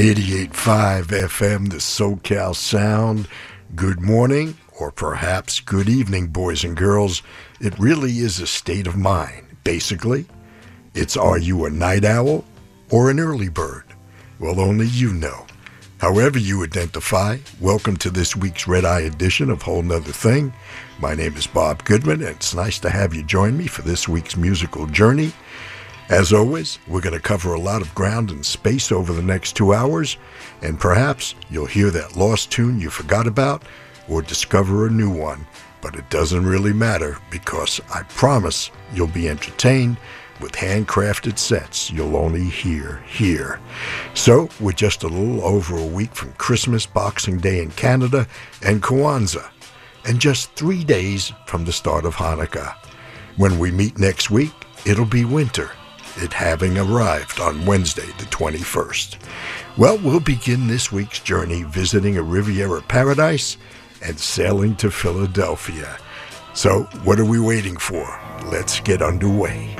88.5 FM, the SoCal Sound. Good morning, or perhaps good evening, boys and girls. It really is a state of mind. Basically, it's are you a night owl or an early bird? Well, only you know. However you identify, welcome to this week's Red Eye edition of Whole Nother Thing. My name is Bob Goodman, and it's nice to have you join me for this week's musical journey. As always, we're going to cover a lot of ground and space over the next two hours, and perhaps you'll hear that lost tune you forgot about or discover a new one. But it doesn't really matter because I promise you'll be entertained with handcrafted sets you'll only hear here. So, we're just a little over a week from Christmas, Boxing Day in Canada, and Kwanzaa, and just three days from the start of Hanukkah. When we meet next week, it'll be winter it having arrived on Wednesday, the 21st. Well, we'll begin this week's journey visiting a Riviera paradise and sailing to Philadelphia. So, what are we waiting for? Let's get underway.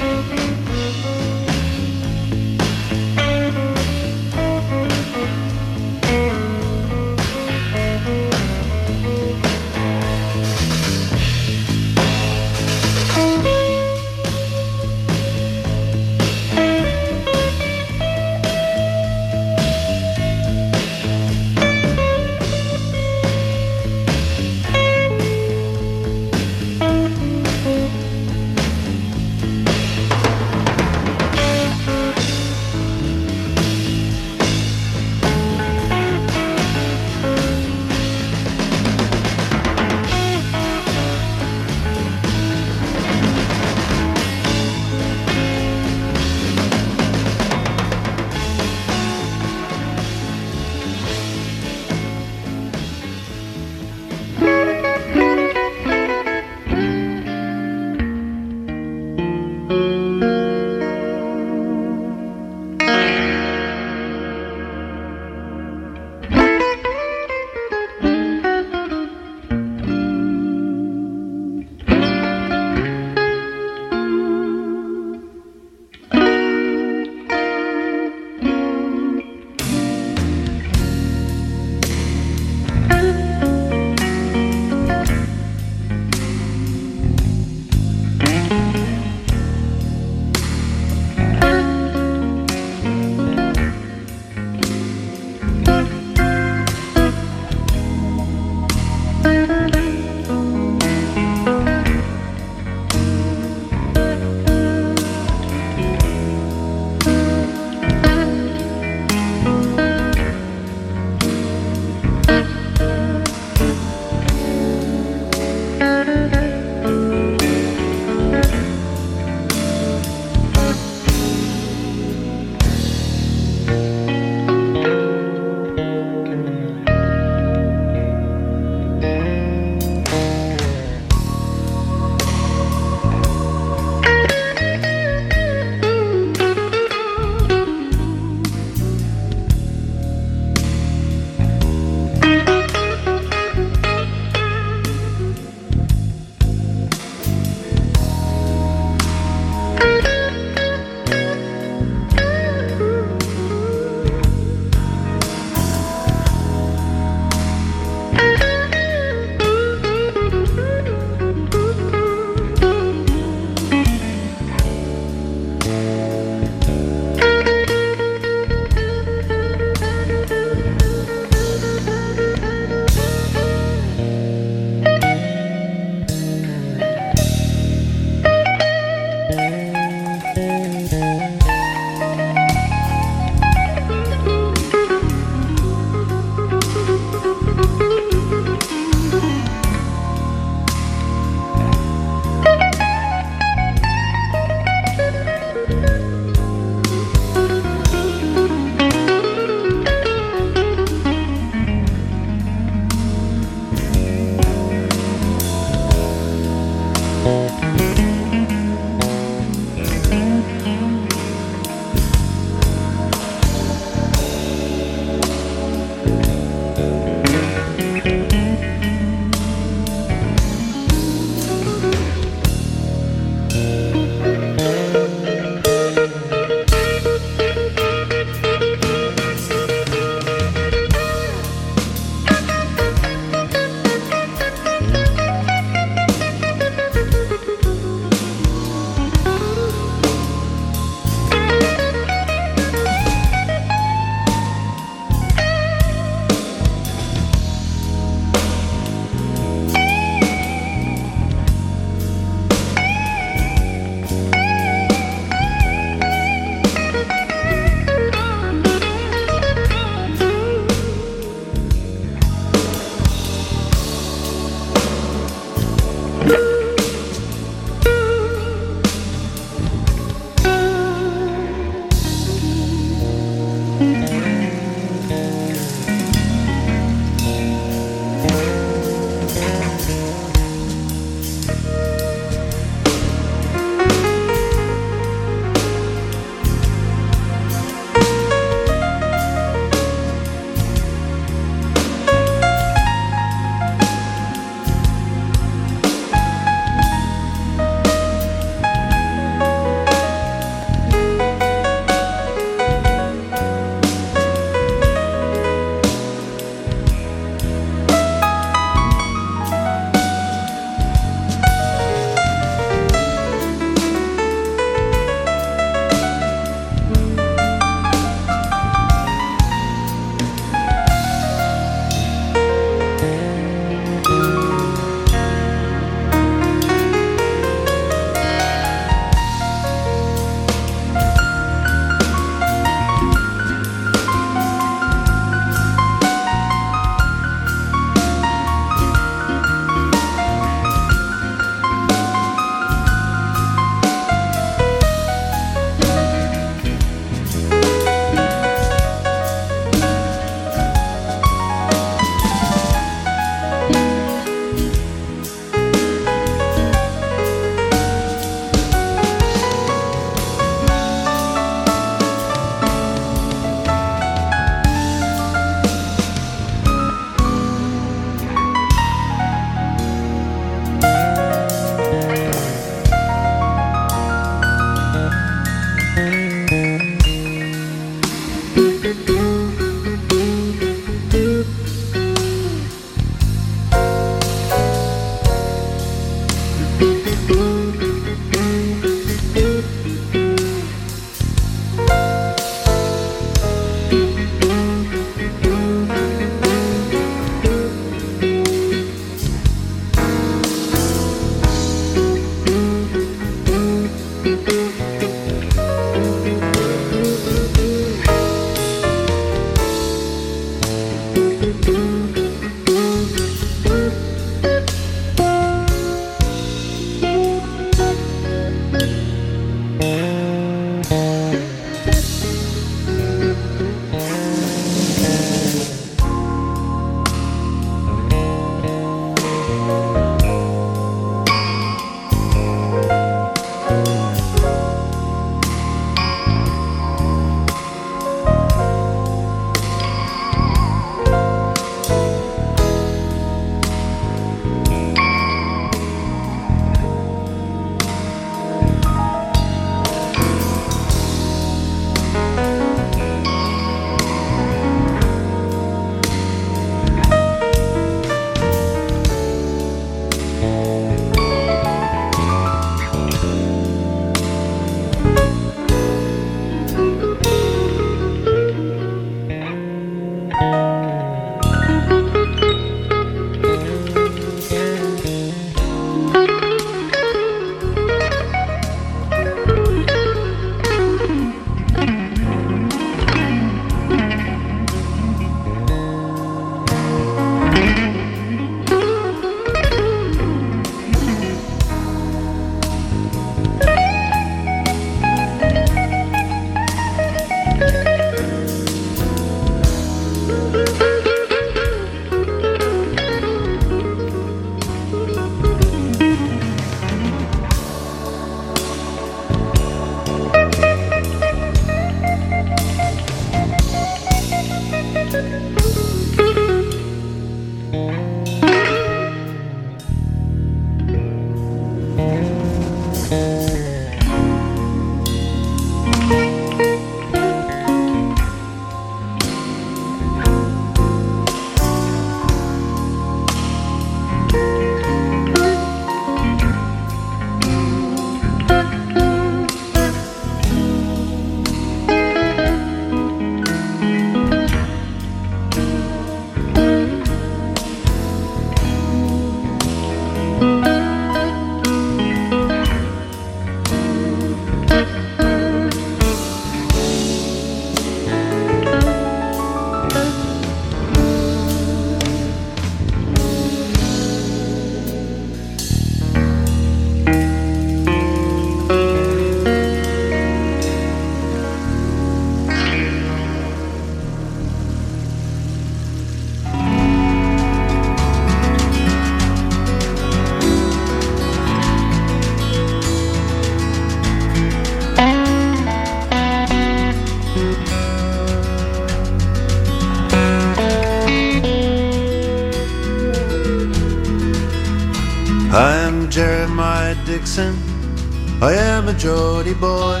I am a Geordie boy.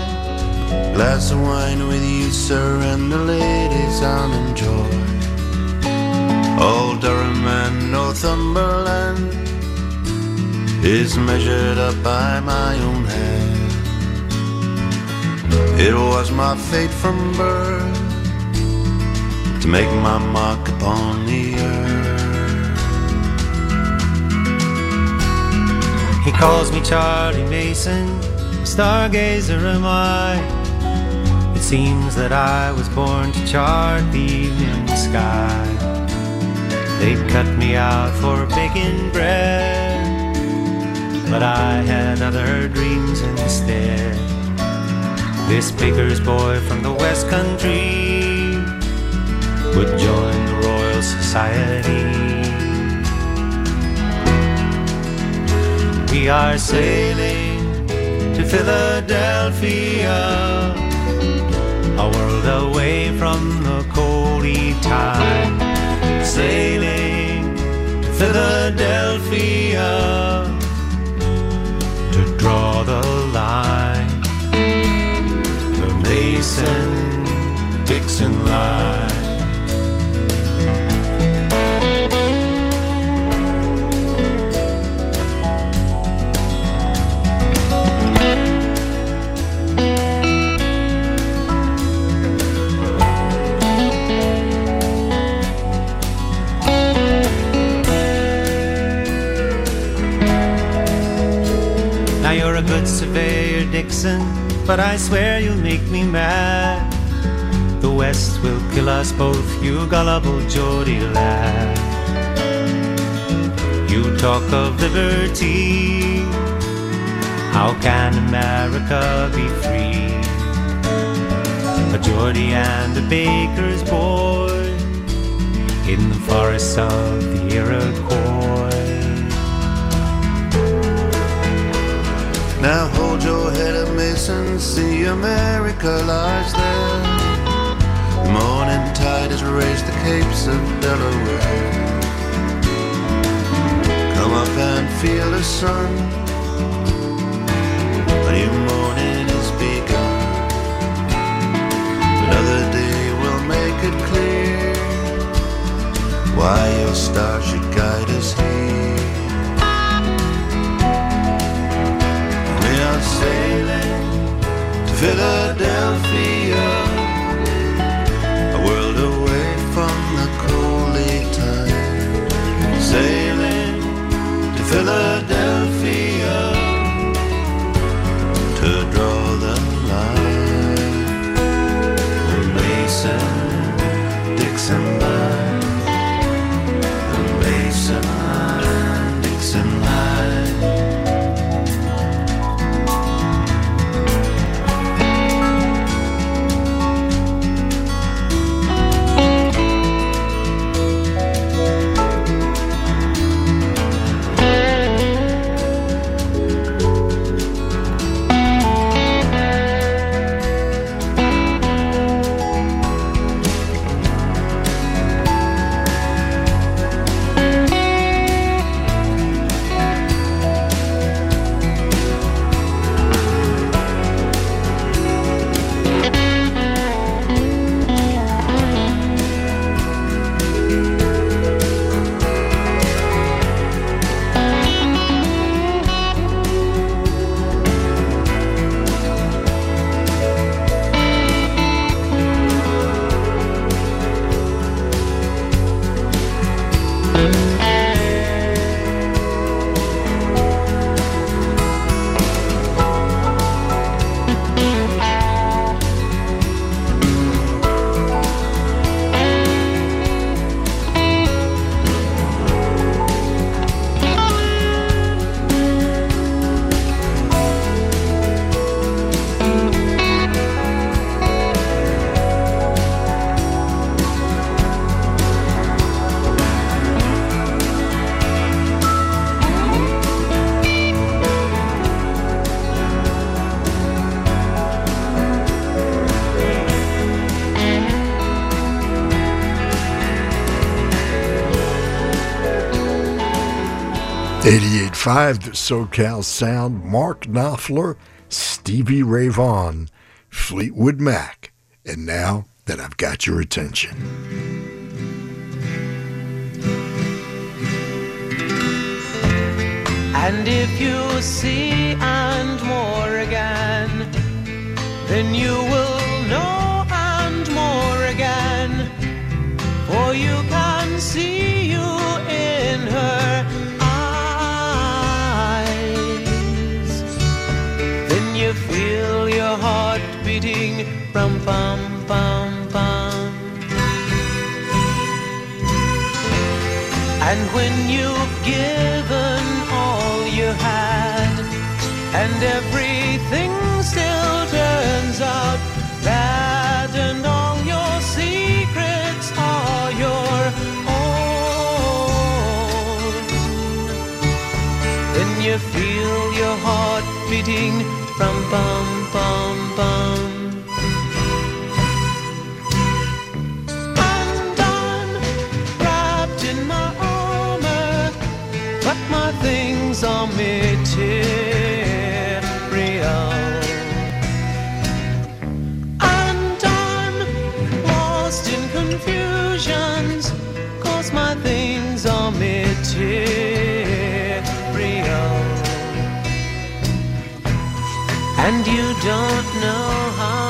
Glass of wine with you, sir, and the ladies I'll enjoy. Old Durham and Northumberland is measured up by my own hand. It was my fate from birth to make my mark upon the earth. He calls me Charlie Mason, stargazer am I. It seems that I was born to chart the evening sky. They'd cut me out for baking bread, but I had other dreams instead. This baker's boy from the West Country would join the Royal Society. We are sailing to Philadelphia, a world away from the coaly Tyne. Sailing to Philadelphia to draw the line. The Mason Dixon line. But I swear you'll make me mad. The West will kill us both, you gullible Geordie lad. You talk of liberty, how can America be free? A Geordie and a baker's boy in the forests of the Iroquois. Now hold your head up, Mason. See America lies there. The morning tide has raised the capes of Delaware. Come up and feel the sun. A new morning is begun. Another day will make it clear why your star should guide us here. Sailing to Philadelphia, a world away from the coaly Tyne. Sailing to Philadelphia to draw the line. The Mason Dixon line. 88.5 The SoCal Sound, Mark Knopfler, Stevie Ray Vaughan, Fleetwood Mac. And now that I've got your attention. And if you see and more again, then you will when you've given all you had, and everything still turns out bad, and all your secrets are your own, then you feel your heart beating from bum bum bum. Things are material. And I'm lost in confusions, cause my things are material. And you don't know how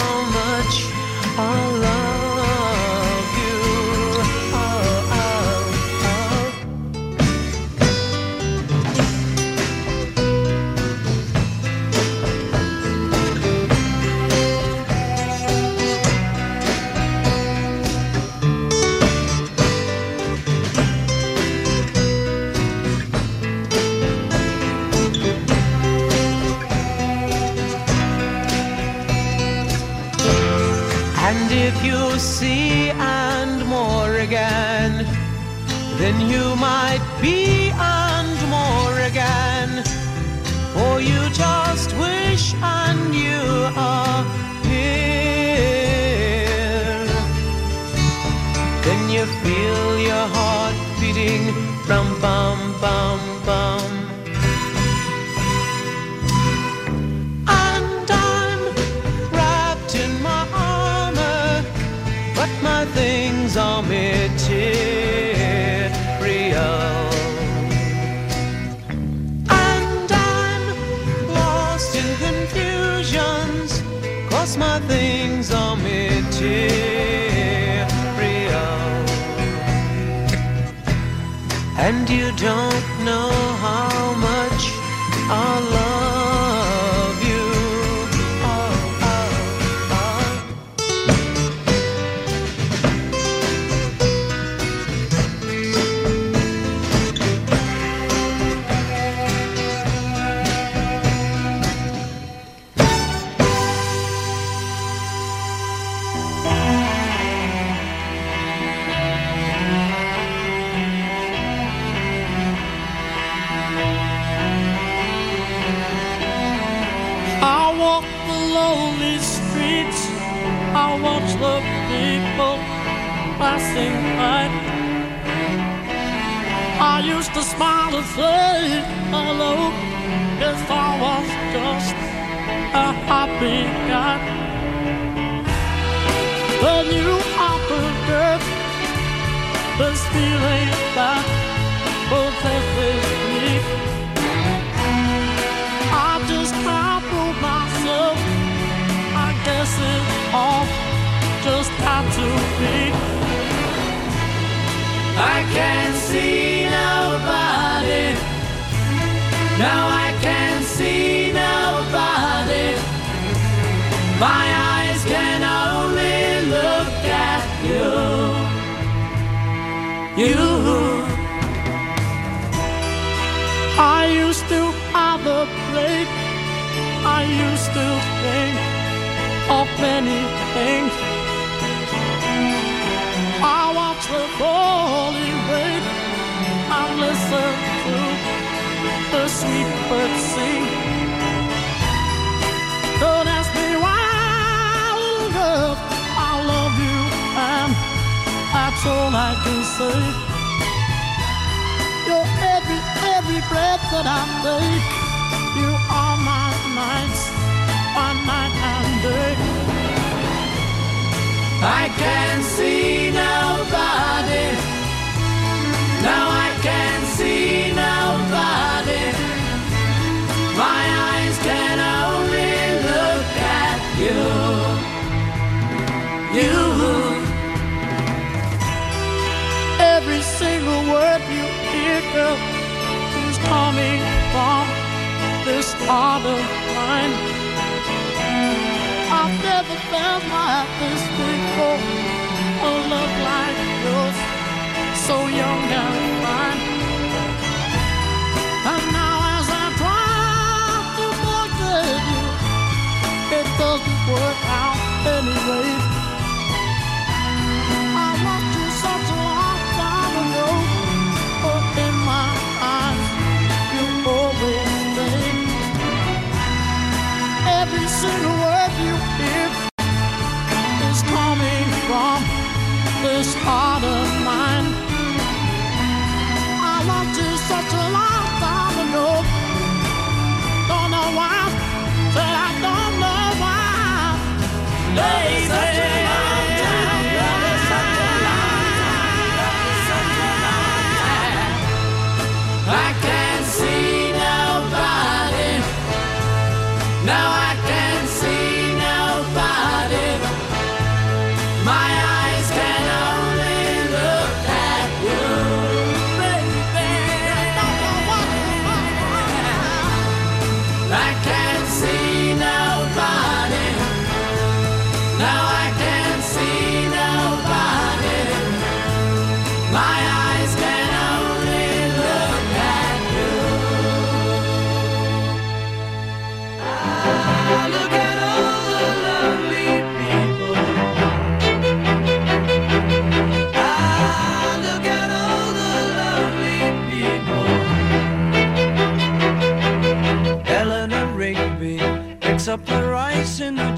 bum you don't know to smile and say hello if I was just a happy guy. Then you offered this feeling that possesses me. I just can't prove myself. I guess it all just had to be. I can't see Now I can see nobody. My eyes can only look at you. You. I used to have a break. I used to think of many things. I watch the falling rain and listen the sweet birds sing. Don't ask me why, little girl, I love you, and that's all I can say. You're every, every breath that I take. You are my nights, my night and day. I can see nobody. Now I can see nobody. Can only look at you. You. Every single word you hear, girl, is coming from this heart of mine. I've never felt like this before. A love like yours, so young and doesn't work out anyway.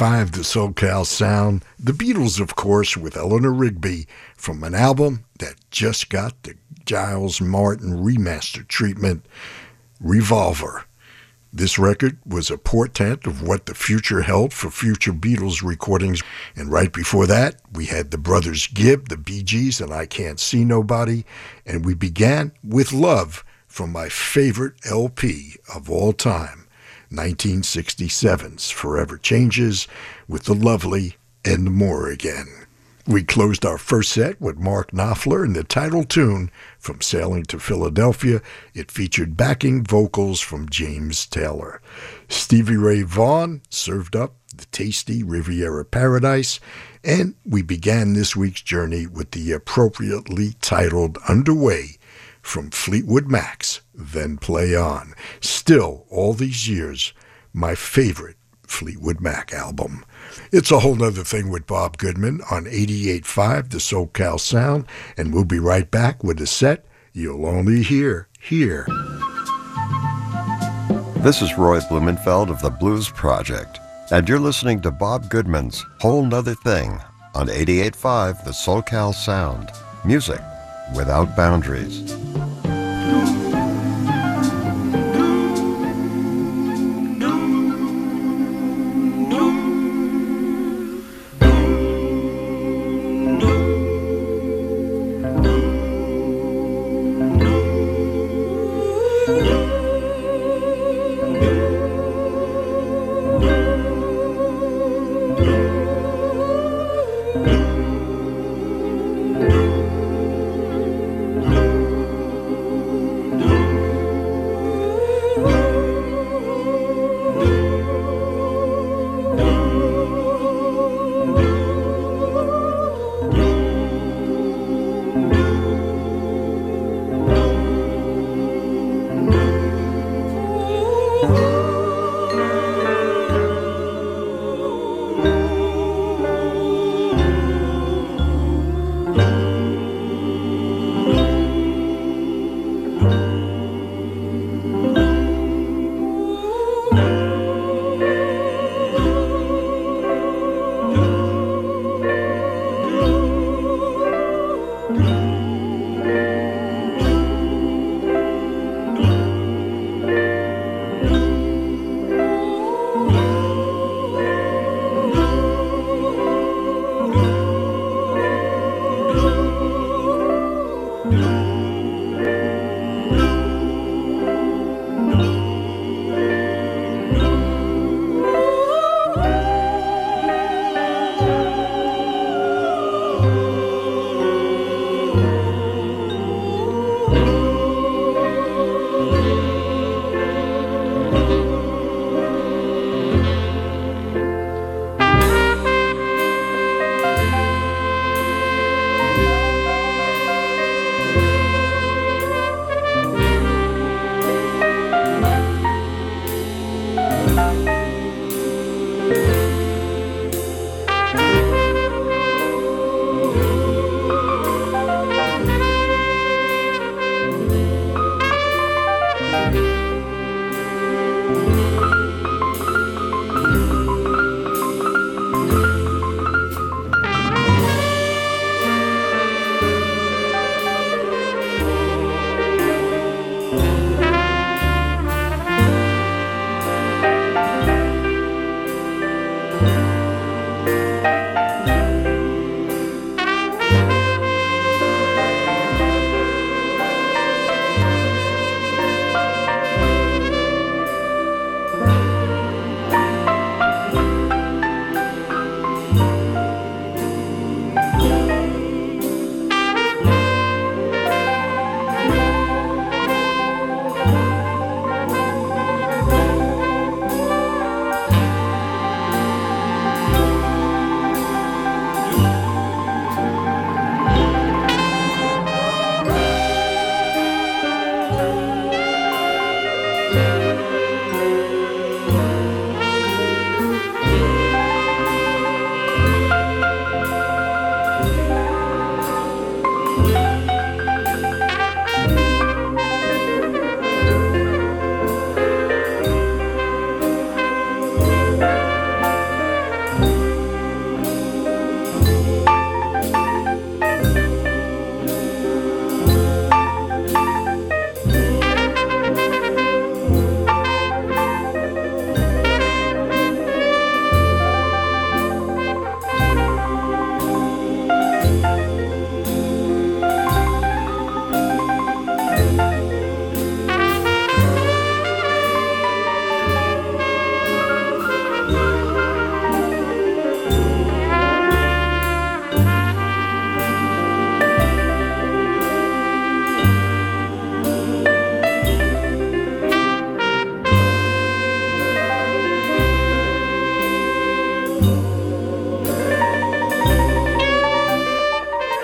Five the SoCal Sound, the Beatles, of course, with Eleanor Rigby from an album that just got the Giles Martin remaster treatment, Revolver. This record was a portent of what the future held for future Beatles recordings. And right before that, we had the Brothers Gibb, the Bee Gees, and I Can't See Nobody. And we began with Love from my favorite LP of all time. 1967's Forever Changes, with the lovely And More Again. We closed our first set with Mark Knopfler and the title tune from Sailing to Philadelphia. It featured backing vocals from James Taylor. Stevie Ray Vaughan served up the tasty Riviera Paradise, and we began this week's journey with the appropriately titled Underway from Fleetwood Mac's Then Play On. Still, all these years, my favorite Fleetwood Mac album. It's a whole nother thing with Bob Goodman on 88.5 The SoCal Sound, and we'll be right back with a set you'll only hear here. This is Roy Blumenfeld of the Blues Project, and you're listening to Bob Goodman's Whole Nother Thing on 88.5 The SoCal Sound. Music without boundaries.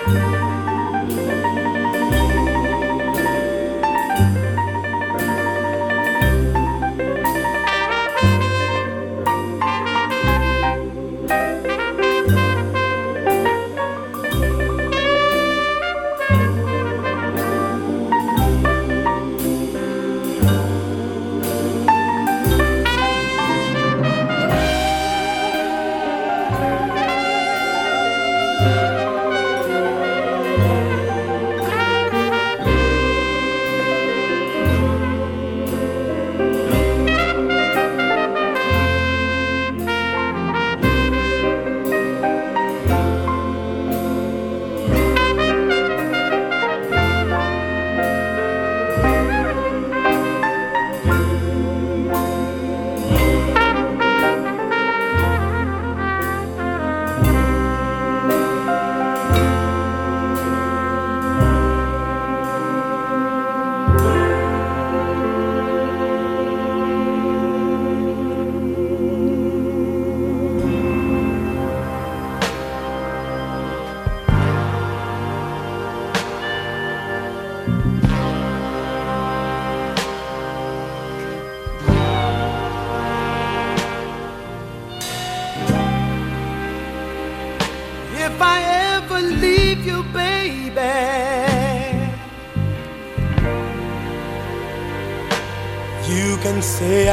Bye.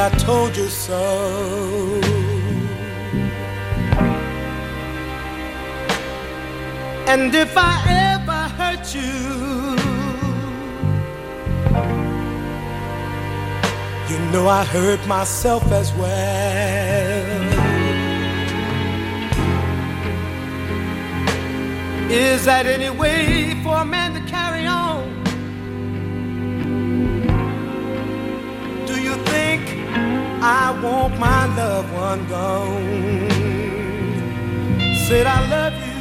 I told you so. And if I ever hurt you, you know I hurt myself as well. Is that any way for a I want my loved one gone? Said I love you.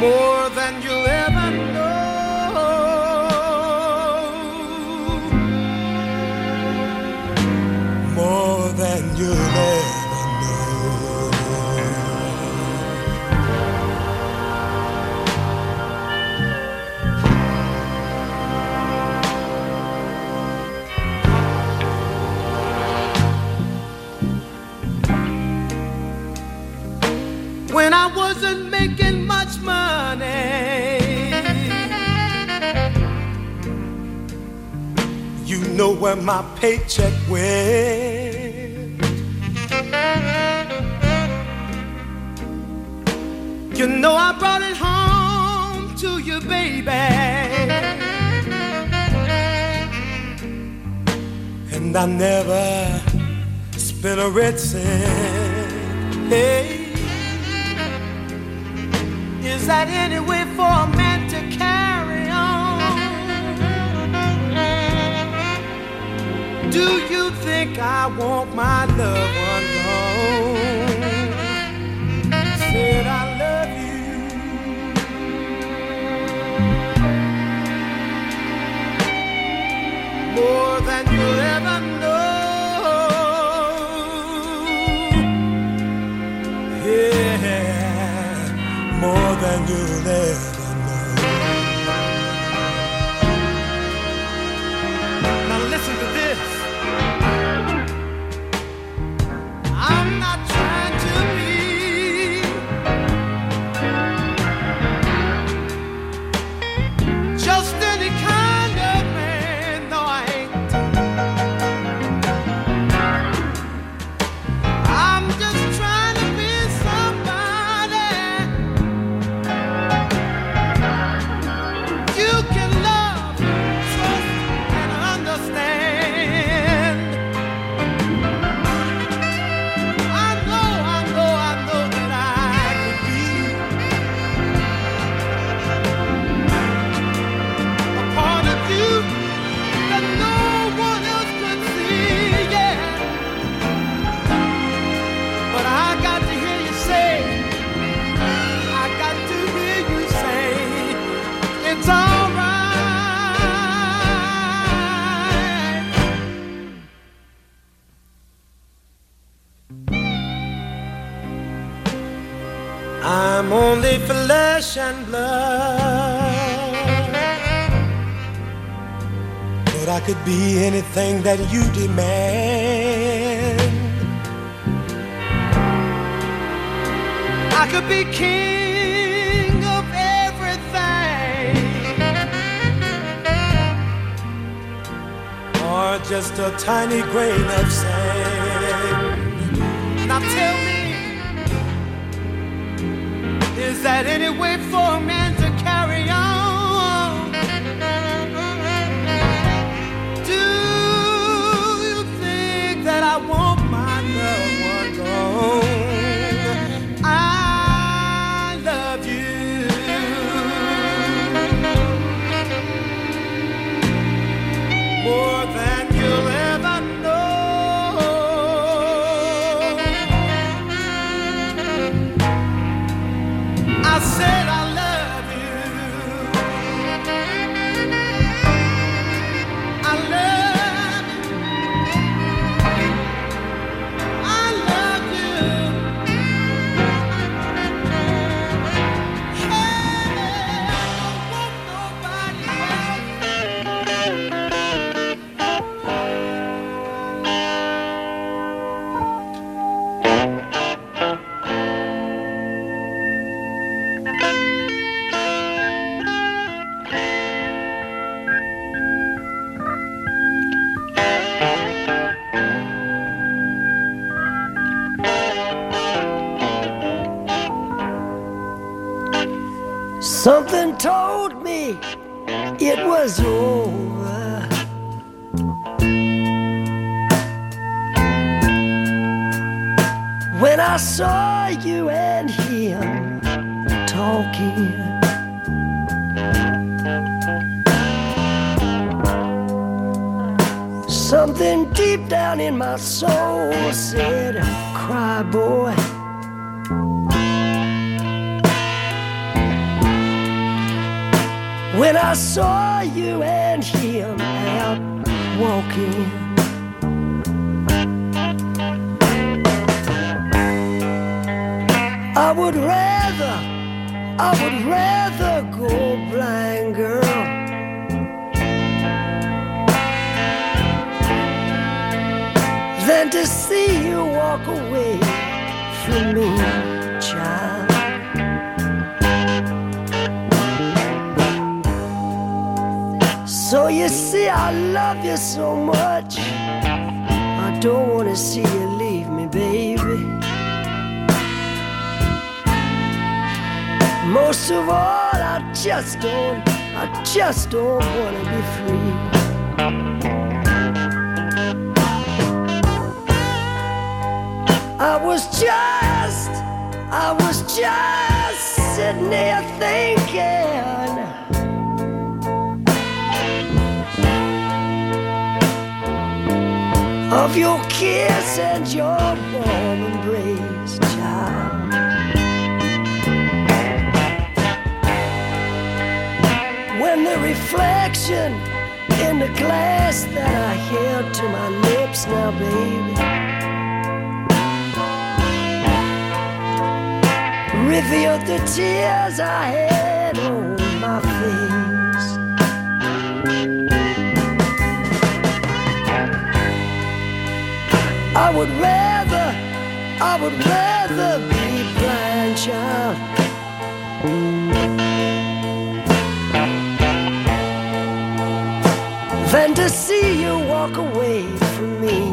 More than you'll ever know. More than you'll ever making much money, you know where my paycheck went. You know I brought it home to you, baby. And I never spent a red cent. Hey. Is that any way for a man to carry on? Do you think I want my loved more than anything that you demand. I could be king of everything, or just a tiny grain of sand. Now tell me, is that any way for a When I saw you and him out walking. I would rather, I would rather go blind, girl. Than to see you walk away from me, So you see, I love you so much. I don't want to see you leave me, baby. Most of all, I just don't, I just don't want to be free. I was just, I was just sitting there thinking. Of your kiss and your warm embrace, child. When the reflection in the glass that I held to my lips now, baby, revealed the tears I had on my face. I would rather, I would rather be blind, child. Than to see you walk away from me.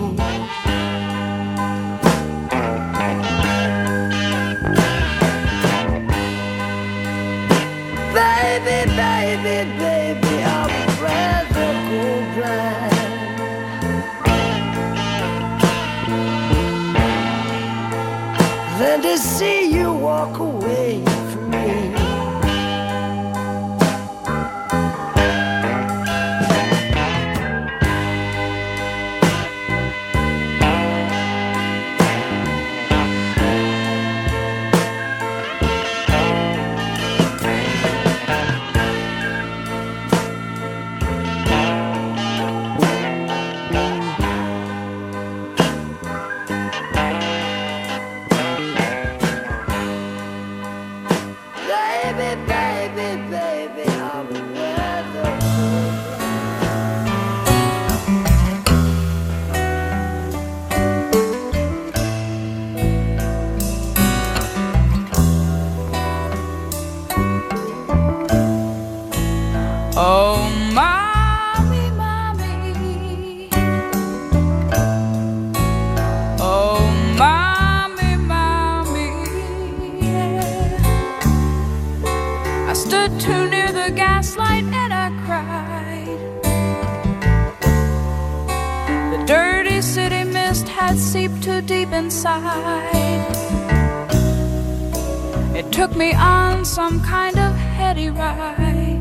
Some kind of heady ride.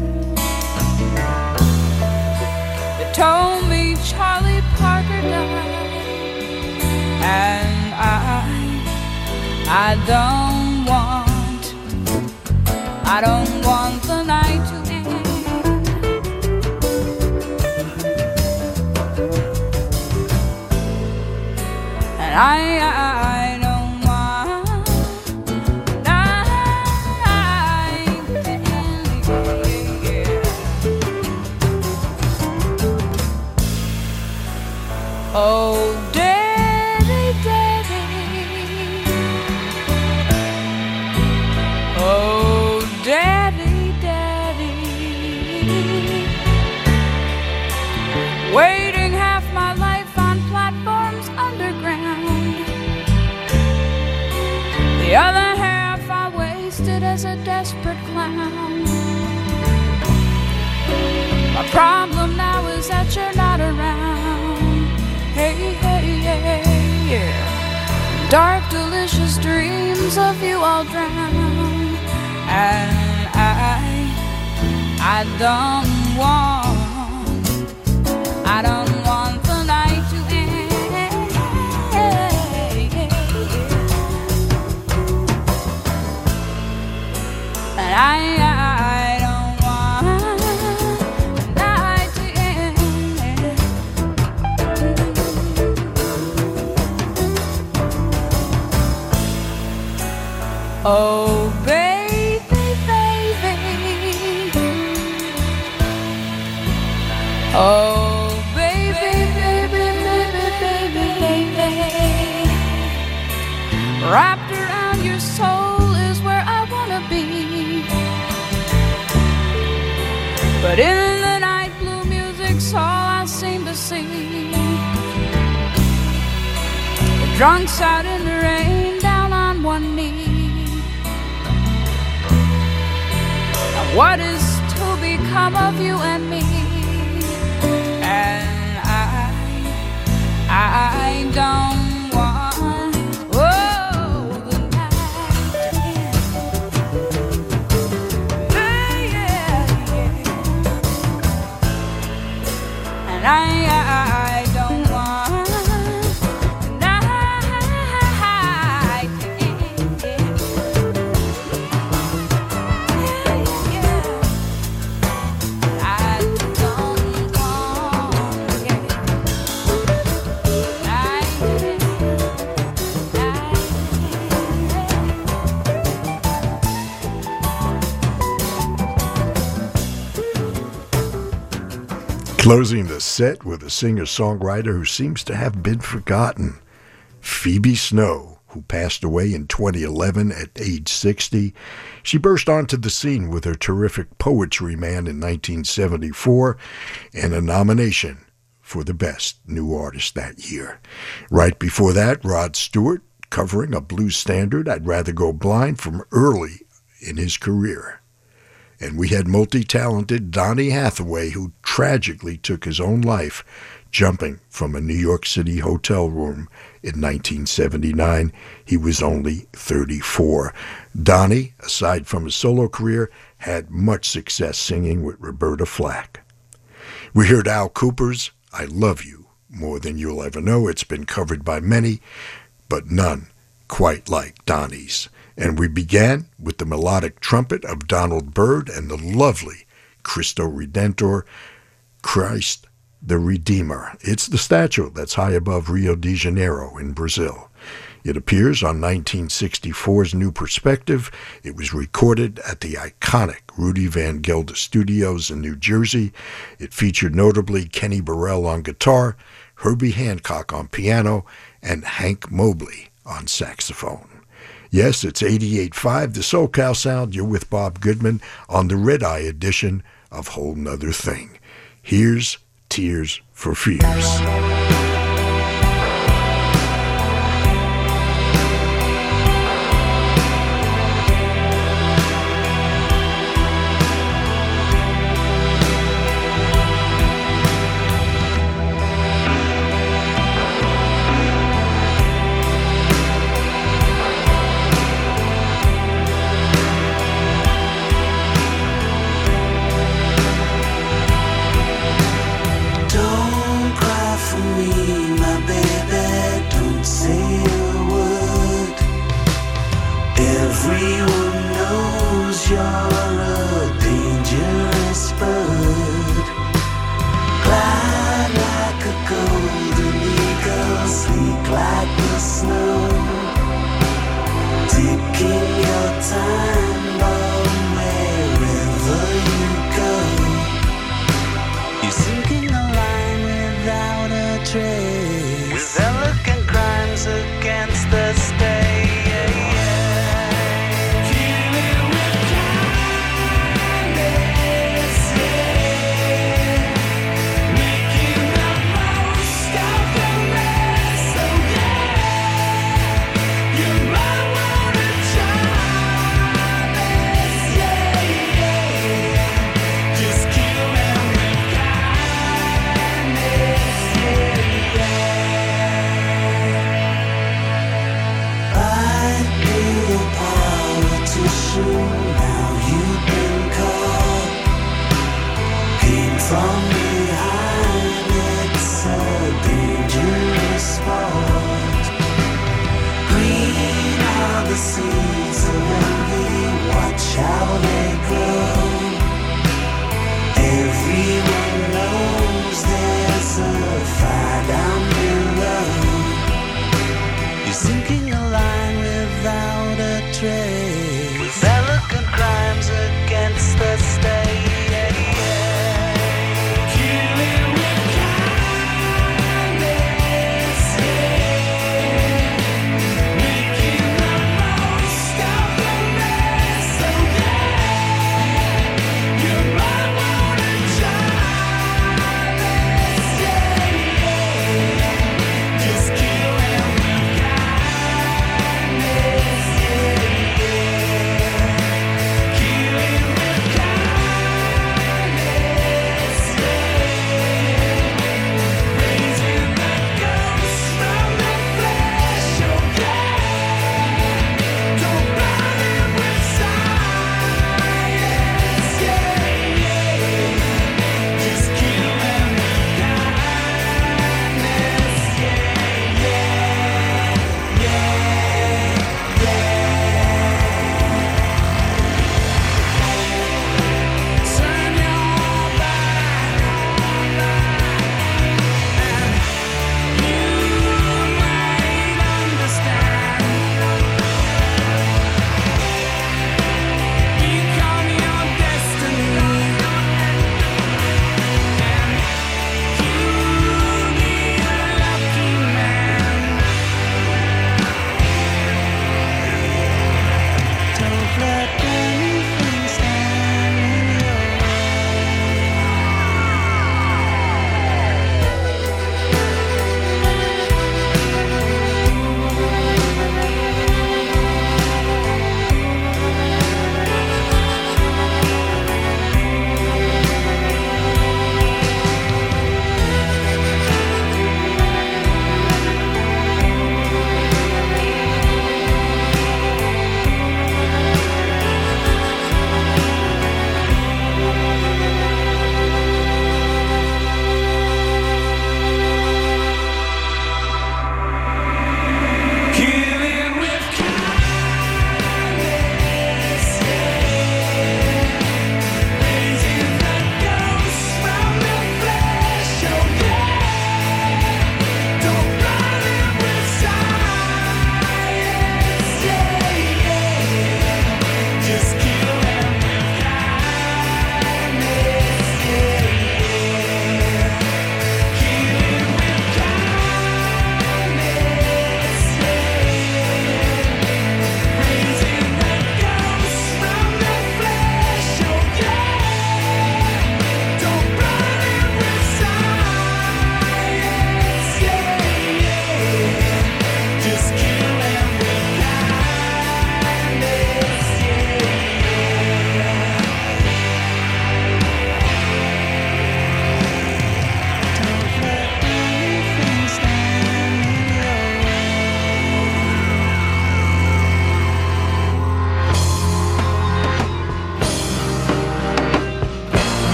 It told me Charlie Parker died, and I, I don't want, I don't want the night to end. And I, I Oh, And I, I don't want, I don't want the night to end. And I, I don't want the night to end. Oh, what is to become of you and me? And I, I don't want. Oh, the night. Yeah, yeah. And I Closing the set with a singer songwriter who seems to have been forgotten Phoebe Snow, who passed away in 2011 at age 60. She burst onto the scene with her terrific Poetry Man in 1974 and a nomination for the Best New Artist that year. Right before that, Rod Stewart covering a blues standard, I'd Rather Go Blind, from early in his career. And we had multi talented Donny Hathaway, who tragically took his own life jumping from a New York City hotel room in 1979. He was only 34. Donny, aside from his solo career, had much success singing with Roberta Flack. We heard Al Kooper's I Love You More Than You'll Ever Know. It's been covered by many, but none quite like Donny's. And we began with the melodic trumpet of Donald Byrd and the lovely Cristo Redentor, Christ the Redeemer. It's the statue that's high above Rio de Janeiro in Brazil. It appears on 1964's New Perspective. It was recorded at the iconic Rudy Van Gelder Studios in New Jersey. It featured notably Kenny Burrell on guitar, Herbie Hancock on piano, and Hank Mobley on saxophone. Yes, it's 88.5, the SoCal Sound. You're with Bob Goodman on the Red Eye edition of Whole Nother Thing. Here's Tears for Fears.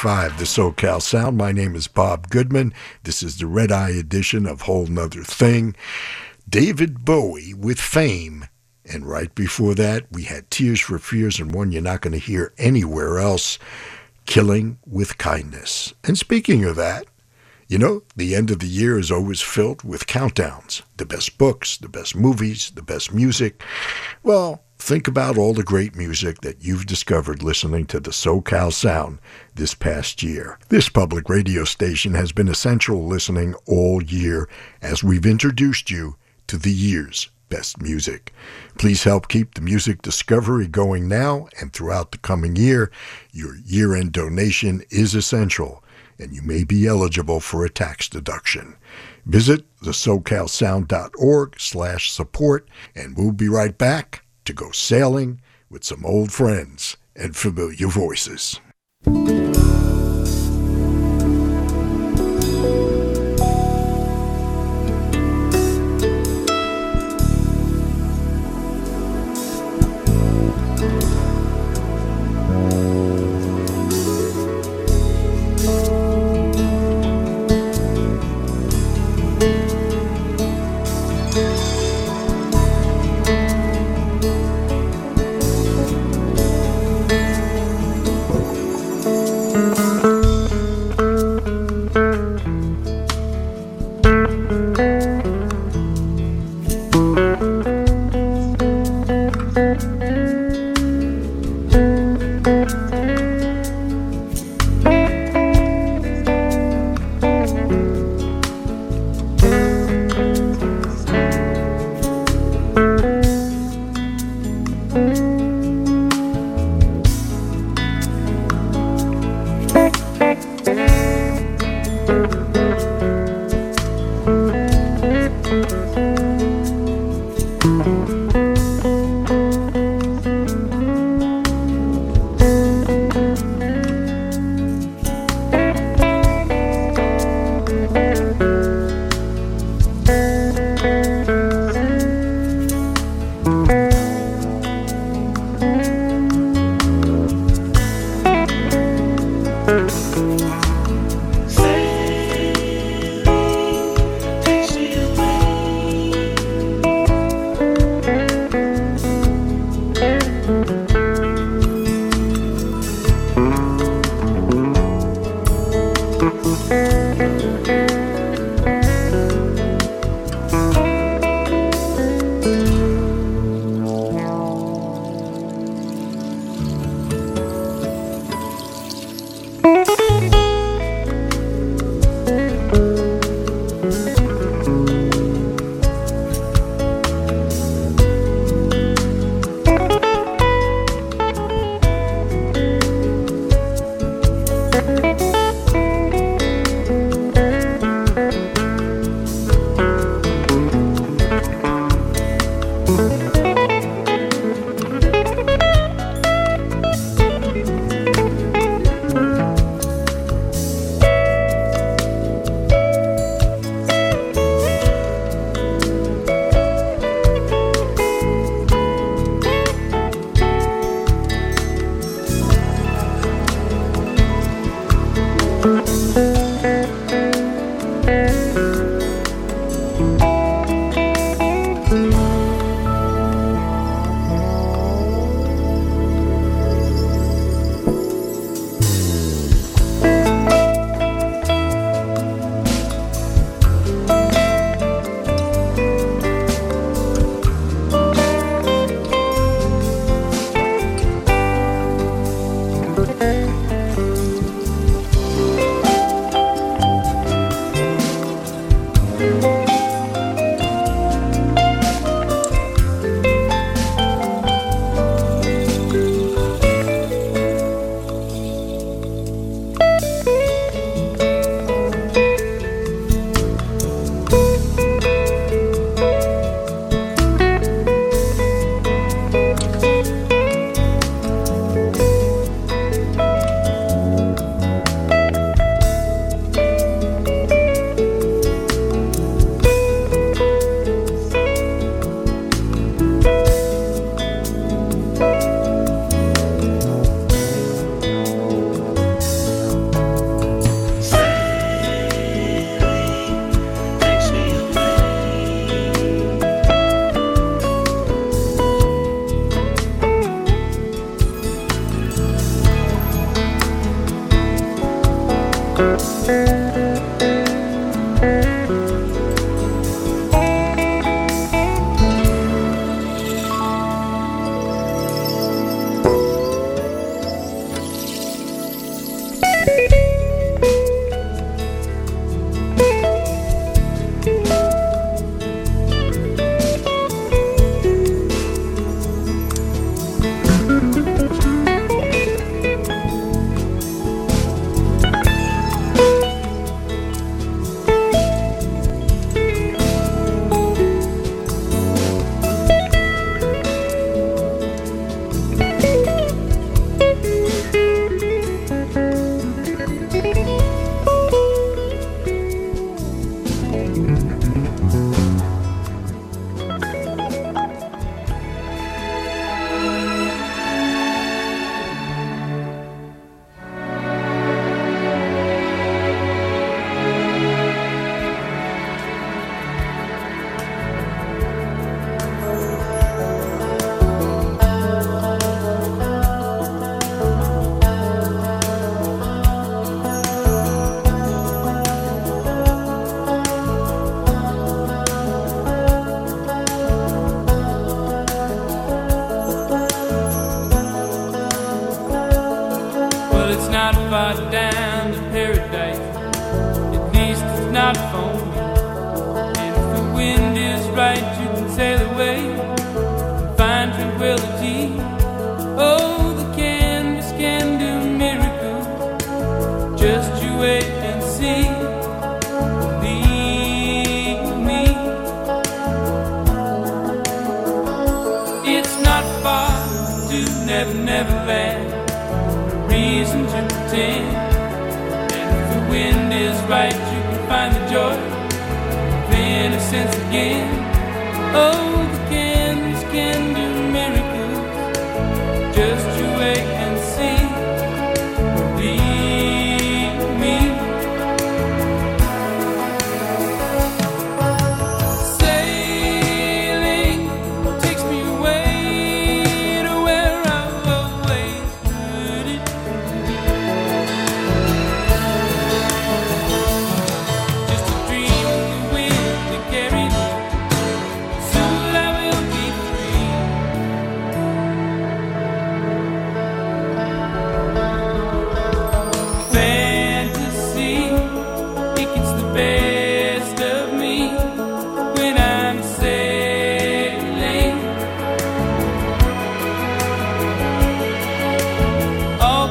88.5, the SoCal Sound. My name is Bob Goodman. This is the Red Eye edition of Whole Nother Thing. David Bowie with Fame. And right before that, we had Tears for Fears and one you're not going to hear anywhere else, Killing with Kindness. And speaking of that, you know, the end of the year is always filled with countdowns the best books, the best movies, the best music. Well, think about all the great music that you've discovered listening to the SoCal Sound this past year. This public radio station has been essential listening all year as we've introduced you to the year's best music. Please help keep the music discovery going now and throughout the coming year. Your year end donation is essential and you may be eligible for a tax deduction. Visit thesocalsound.org slash support, and we'll be right back to go sailing with some old friends and familiar voices.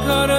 gonna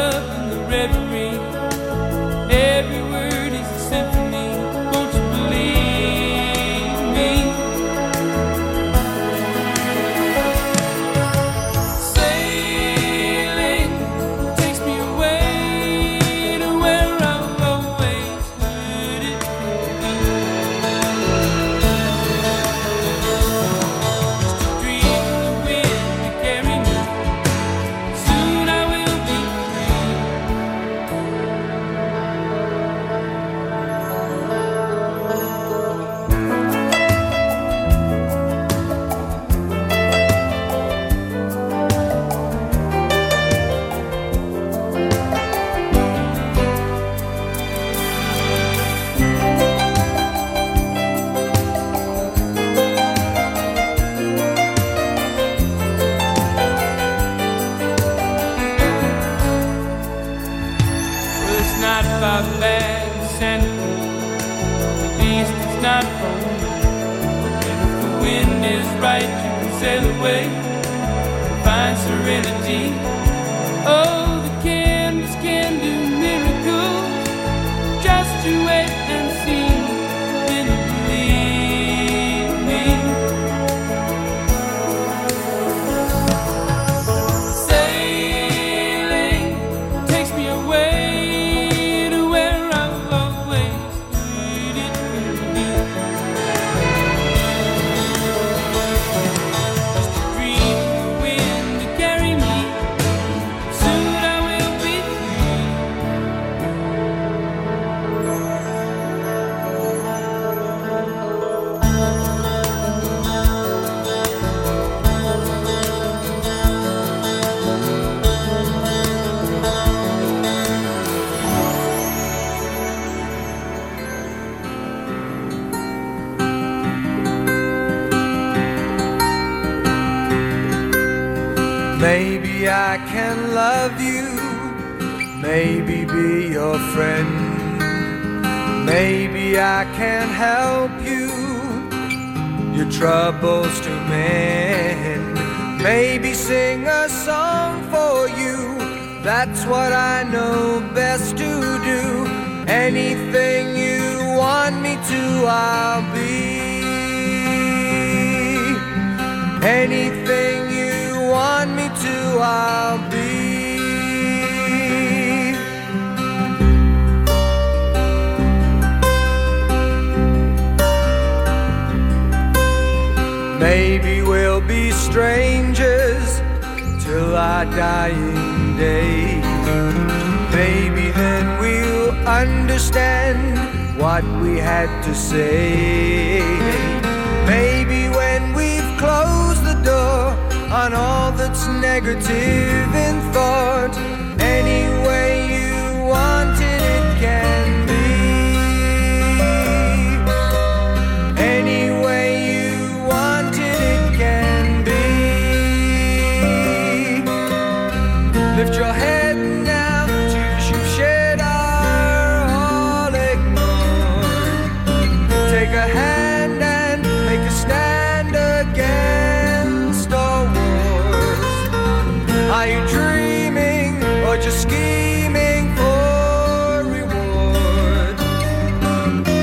scheming for reward.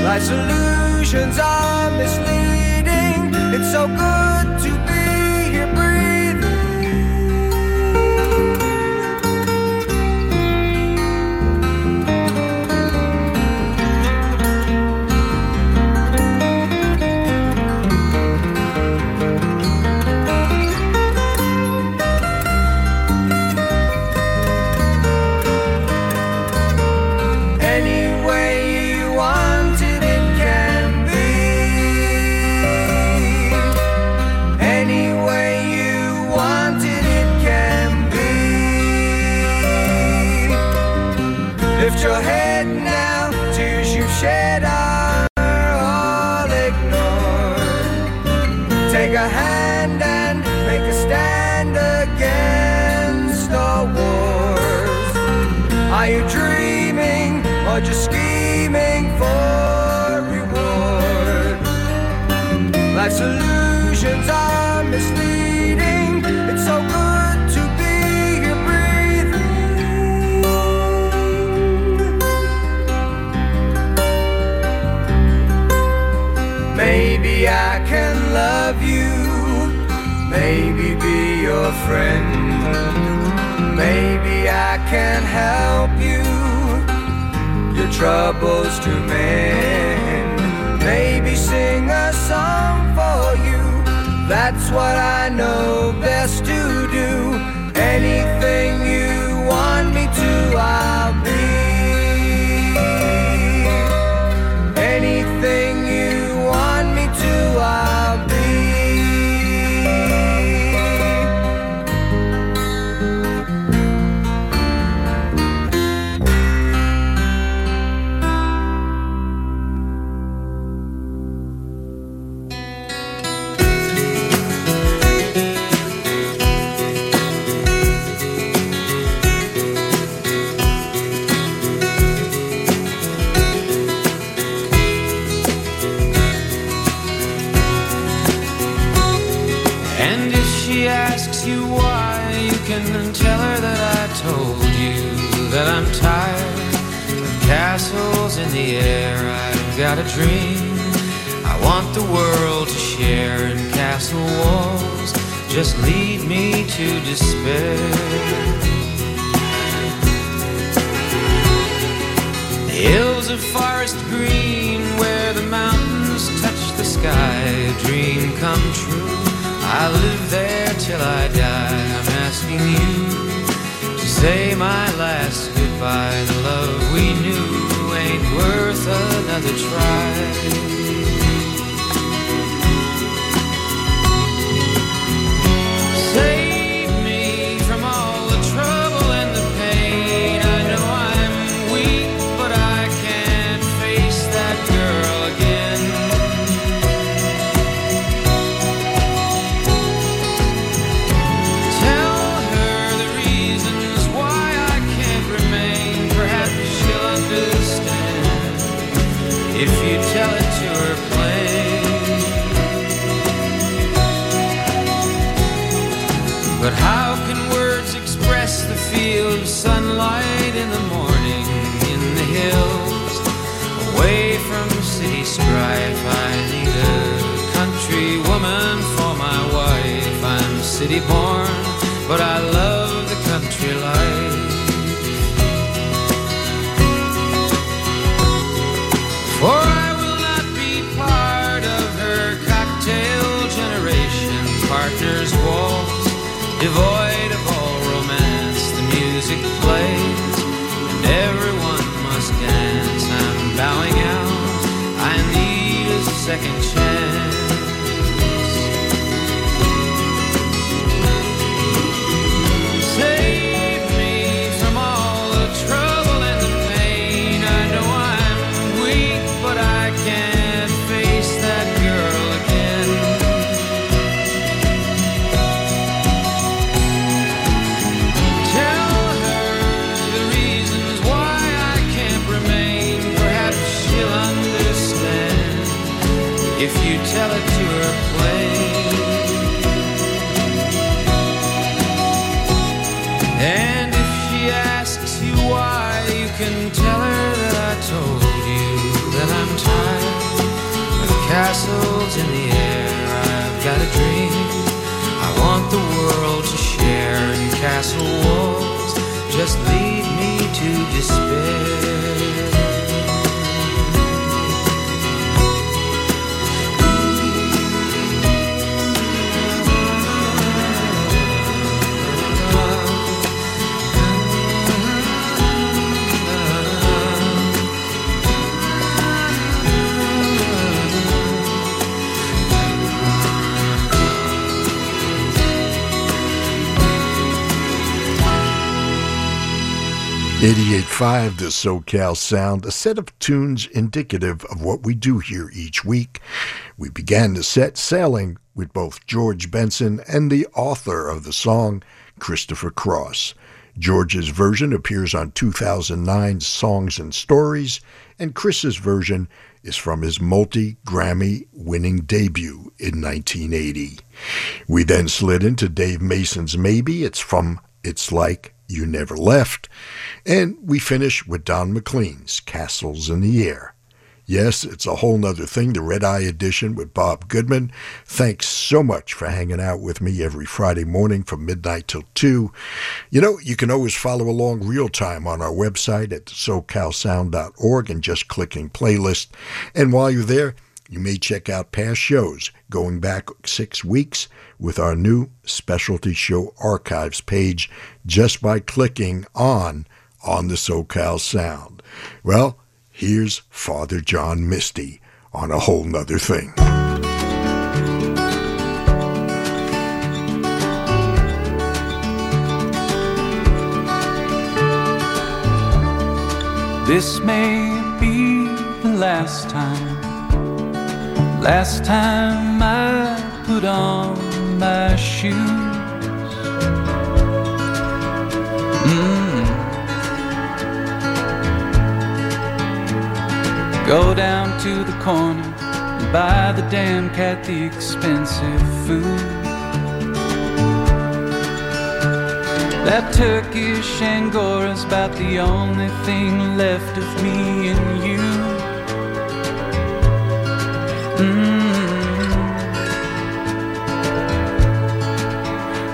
Life's illusions are misleading. It's so good. Friend. Maybe I can help you, your troubles to mend. Maybe sing a song for you, that's what I know best to do. Anything you want me to, I'll got a dream I want the world to share, and castle walls just lead me to despair. The hills of forest green where the mountains touch the sky, a dream come true. I'll live there till I die. I'm asking you to say my last goodbye. The love we knew ain't worth another try. City born, but I love the country life. For I will not be part of her cocktail generation. Partners waltz, devoid of all romance. The music plays, and everyone must dance. I'm bowing out. I need a second chance. Castle walls just lead me to despair. Eighty-eight-five, the SoCal Sound, a set of tunes indicative of what we do here each week. We began the set sailing with both George Benson and the author of the song, Christopher Cross. George's version appears on 2009's Songs and Stories, and Chris's version is from his multi Grammy winning debut in 1980. We then slid into Dave Mason's Maybe. It's from It's Like You Never Left. And we finish with Don McLean's Castles in the Air. Yes, it's a whole nother thing, the Red Eye Edition with Bob Goodman. Thanks so much for hanging out with me every Friday morning from midnight till 2. You know, you can always follow along real time on our website at socalsound.org and just clicking playlist. And while you're there, you may check out past shows going back six weeks with our new specialty show archives page just by clicking on on the SoCal Sound. Well, here's Father John Misty on a whole nother thing. This may be the last time, last time I put on my shoes. Mm. Go down to the corner and buy the damn cat the expensive food. That Turkish Angora's about the only thing left of me and you.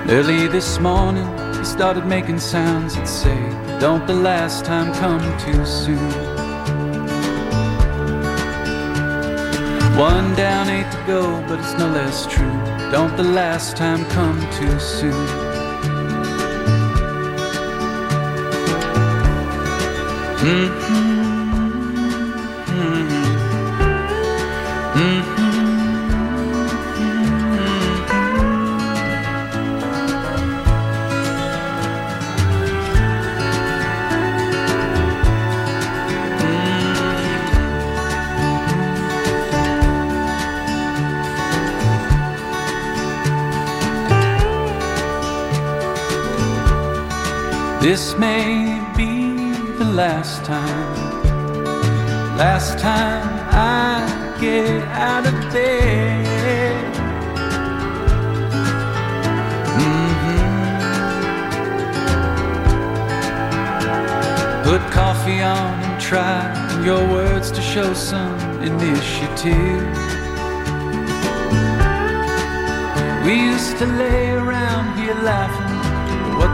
Early this morning, he started making sounds that say, Don't the last time come too soon. One down, eight to go, but it's no less true. Don't the last time come too soon. Mm-hmm. This may be the last time, last time I get out of bed. Mm-hmm. Put coffee on and try your words to show some initiative. We used to lay around here laughing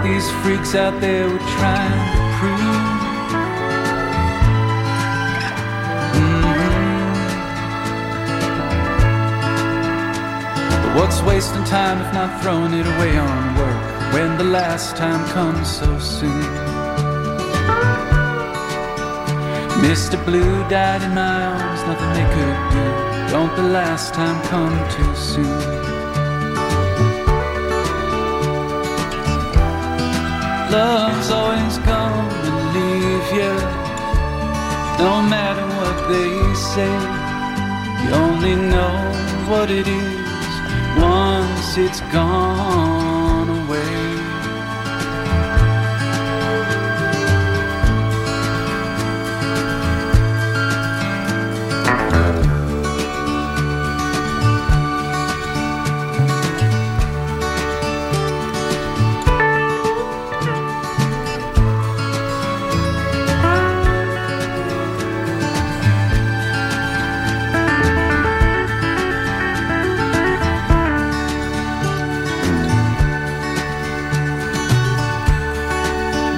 these freaks out there were trying to prove. Mhm. But what's wasting time if not throwing it away on work when the last time comes so soon? Mr. Blue died in my arms, nothing they could do. Don't the last time come too soon? Love's always come and leave you. No matter what they say, you only know what it is once it's gone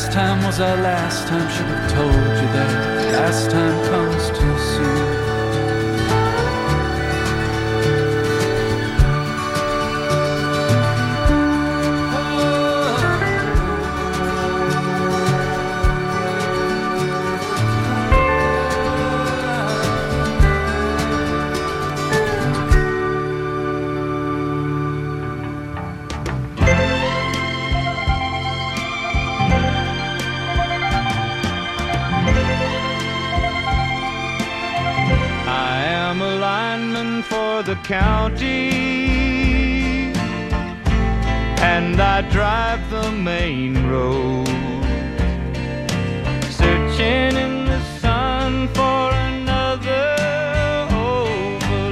Last time was our last time, should have told you that last time comes too soon. County, and I drive the main road, searching in the sun for another overload.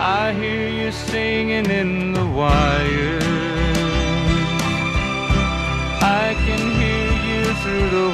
I hear you singing in the wire. I can hear you through the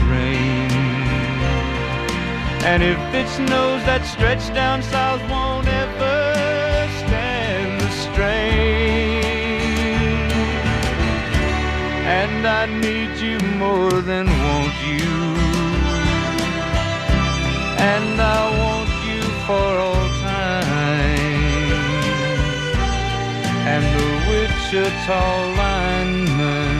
And if it snows, that stretch down south won't ever stand the strain. And I need you more than want you. And I want you for all time. And the Wichita lineman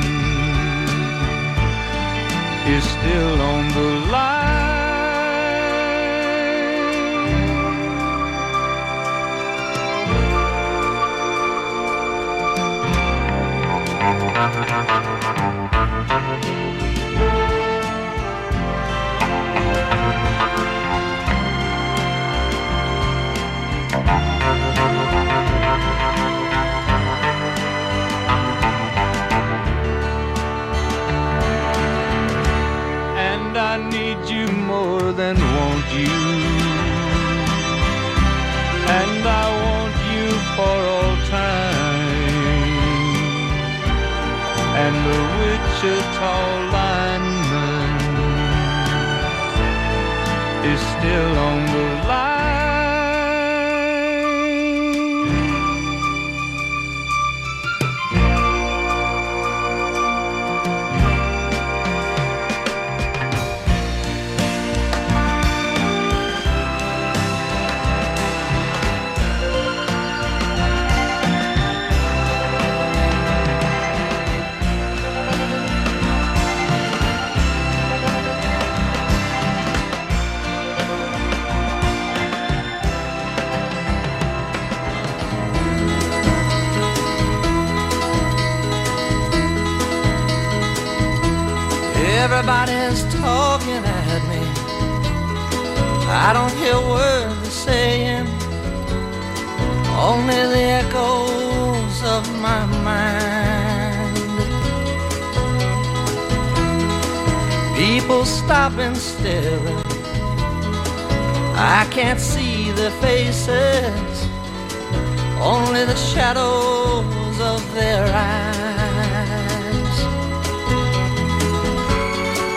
is still on the line. More than want you. And I Wichita lineman is still on the Everybody's talking at me. I don't hear words they're saying, only the echoes of my mind. People stop stopping still. I can't see their faces, only the shadows of their eyes.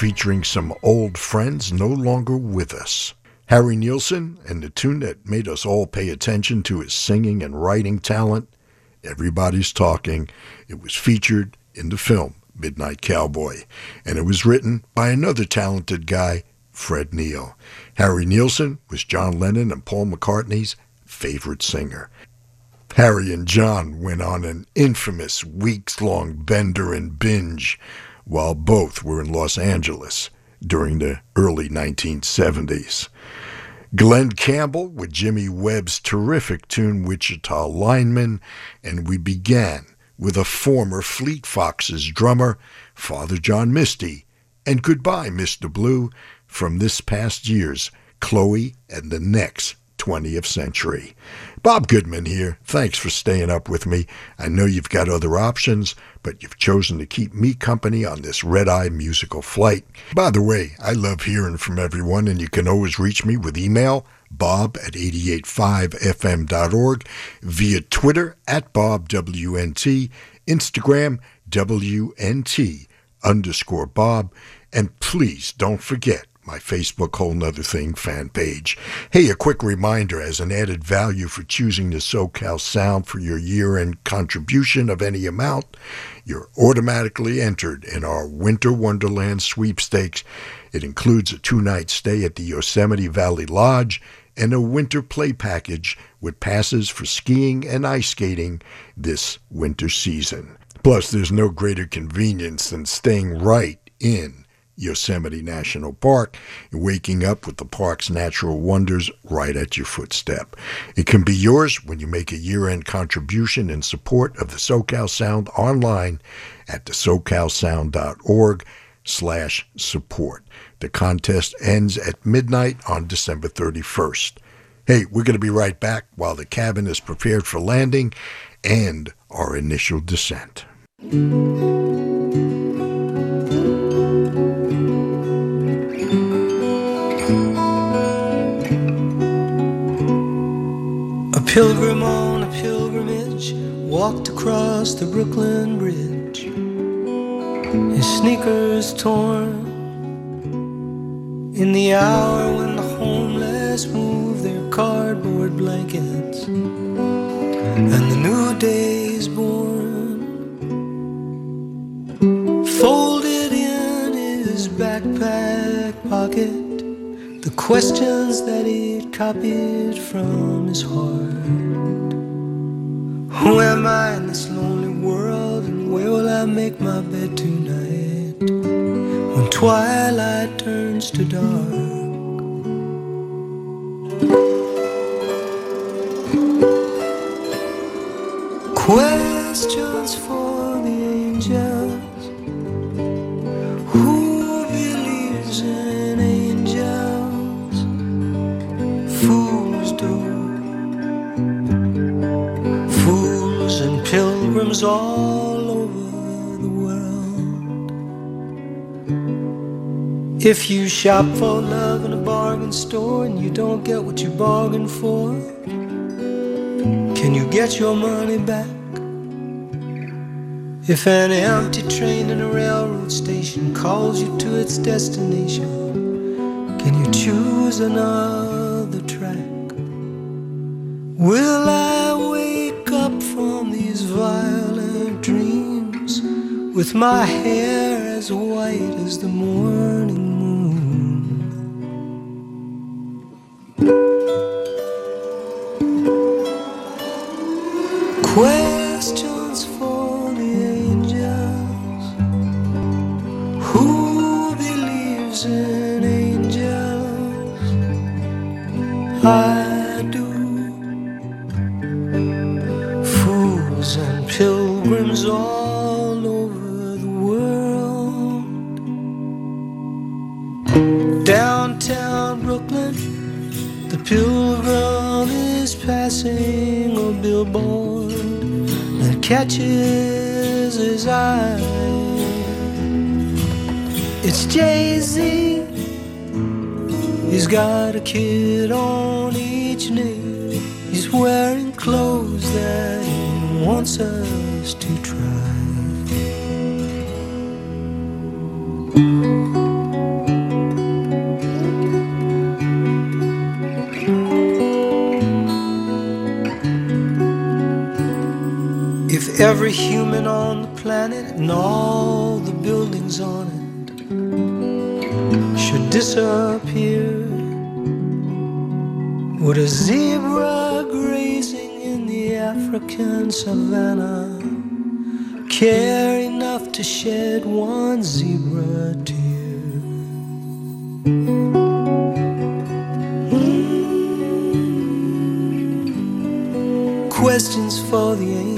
featuring some old friends no longer with us. Harry Nilsson and the tune that made us all pay attention to his singing and writing talent, Everybody's Talking. It was featured in the film Midnight Cowboy, and it was written by another talented guy, Fred Neil. Harry Nilsson was John Lennon and Paul McCartney's favorite singer. Harry and John went on an infamous weeks long bender and binge while both were in Los Angeles during the early 1970s. Glen Campbell with Jimmy Webb's terrific tune Wichita Lineman, and we began with a former Fleet Foxes drummer, Father John Misty, and Goodbye, Mr. Blue, from this past year's Chloe and the Next 20th Century. Bob Goodman here. Thanks for staying up with me. I know you've got other options, but you've chosen to keep me company on this red eye musical flight. By the way, I love hearing from everyone, and you can always reach me with email bob at 885fm.org, via Twitter at BobWNT, Instagram WNT underscore Bob, and please don't forget my Facebook Whole Nother Thing fan page. Hey, a quick reminder as an added value for choosing the SoCal Sound for your year end contribution of any amount, you're automatically entered in our Winter Wonderland sweepstakes. It includes a two night stay at the Yosemite Valley Lodge and a winter play package with passes for skiing and ice skating this winter season. Plus, there's no greater convenience than staying right in Yosemite National Park waking up with the park's natural wonders right at your footstep. It can be yours when you make a year-end contribution in support of the SoCal Sound online at the socalsound.org slash support. The contest ends at midnight on December 31st. Hey, we're going to be right back while the cabin is prepared for landing and our initial descent. Pilgrim on a pilgrimage walked across the Brooklyn Bridge, his sneakers torn. In the hour when the homeless move their cardboard blankets and the new day is born, folded in his backpack pocket the questions that he'd copied from his heart. Who am I in this lonely world, and where will I make my bed tonight when twilight turns to dark? Questions for pilgrims all over the world. If you shop for love in a bargain store and you don't get what you bargained for, can you get your money back? If an empty train in a railroad station calls you to its destination, can you choose another track? Will I up from these violent dreams with my hair as white as the morning moon? Questions for the angels. Who believes in angels? I all over the world. Downtown Brooklyn, the pilgrim is passing a billboard that catches his eye. It's Jay Z. He's got a kid on each knee. He's wearing clothes that he wants us to every human on the planet and all the buildings on it should disappear, would a zebra grazing in the African savannah care enough to shed one zebra tear? Questions for the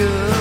to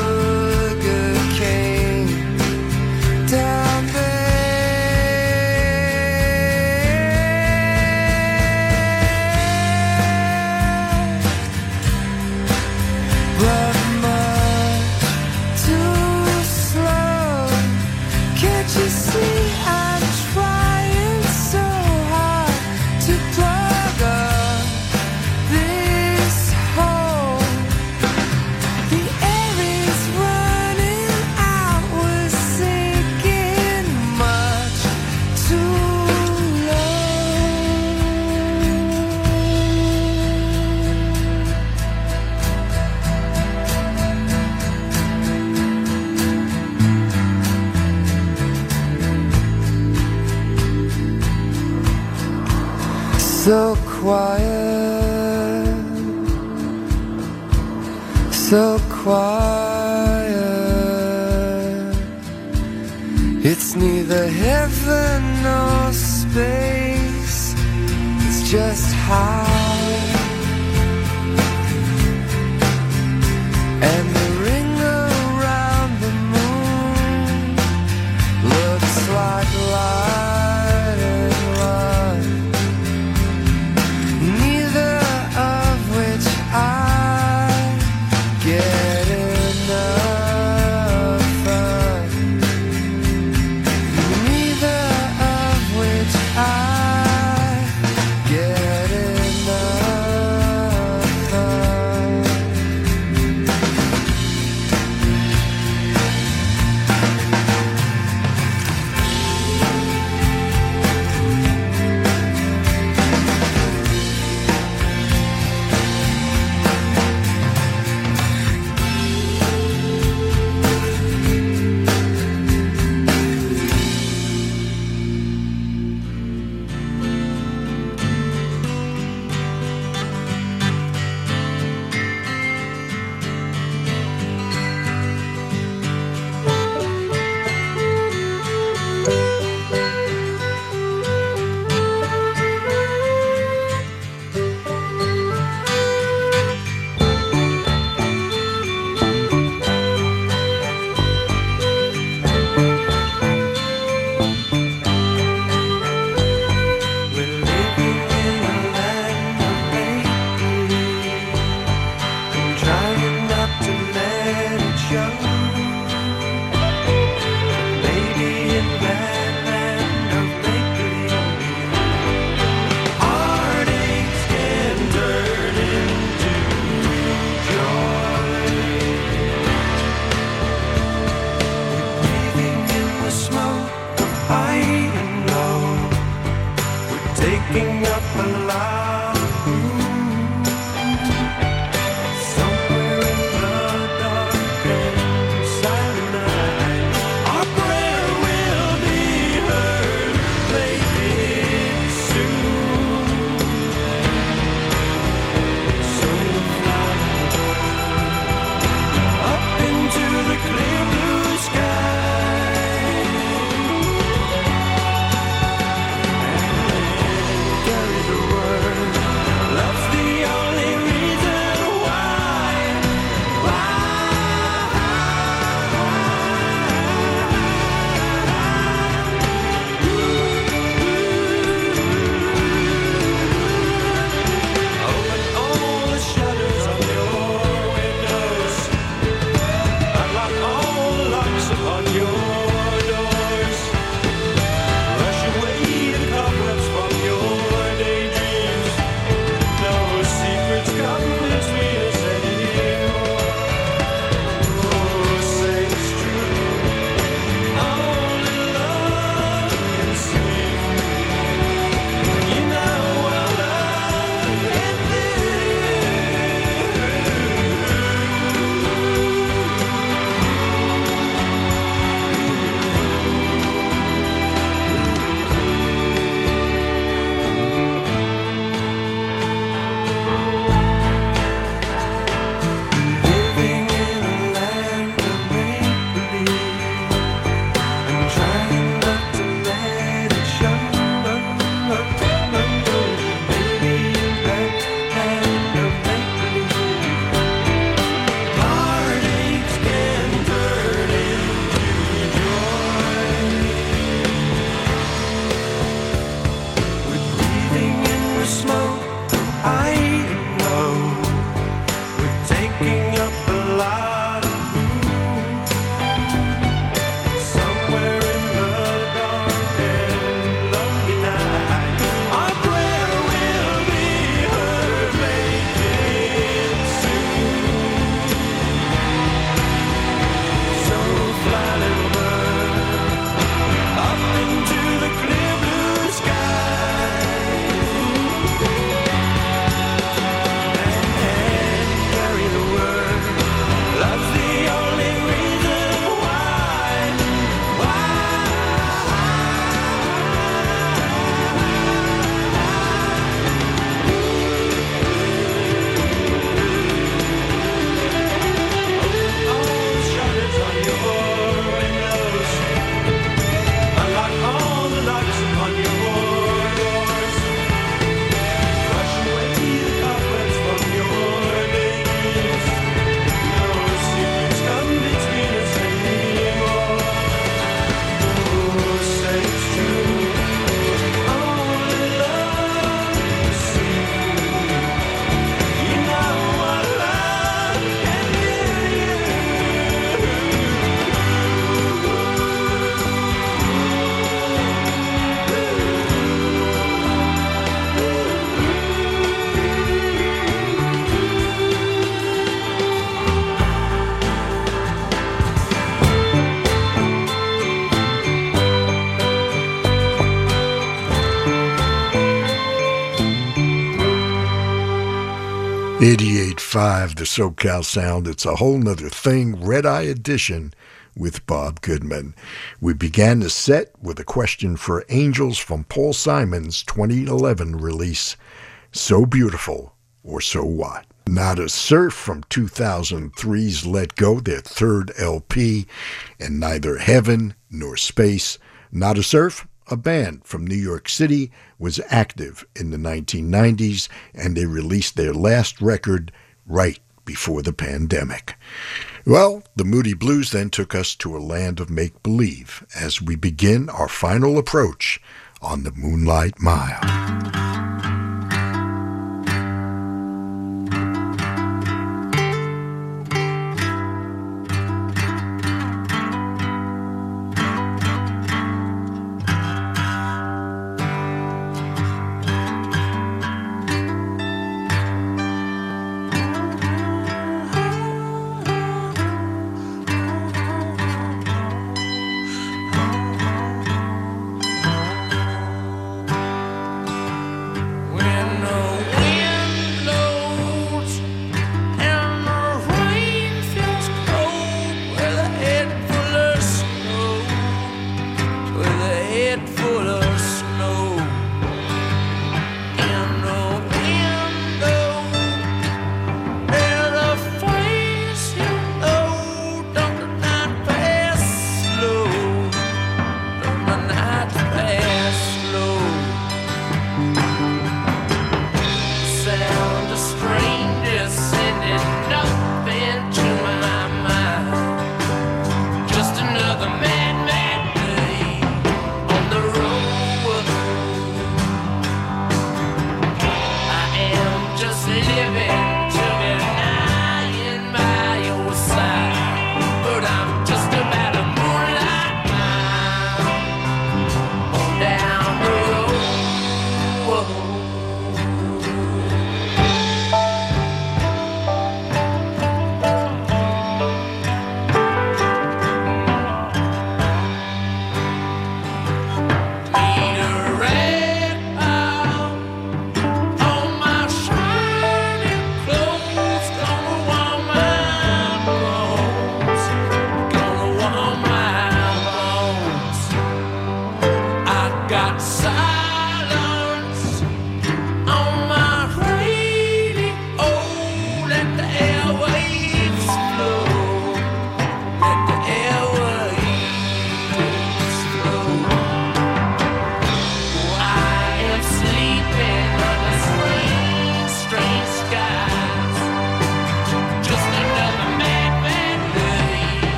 88.5 The SoCal Sound. It's a whole nother thing. Red Eye Edition with Bob Goodman. We began the set with a question for Angels from Paul Simon's 2011 release, So Beautiful or So What? Nada Surf from 2003's Let Go, their third LP, and neither heaven nor space. Nada Surf, a band from New York City, was active in the 1990s, and they released their last record right before the pandemic. Well, the Moody Blues then took us to a land of make believe as we begin our final approach on the Moonlight Mile.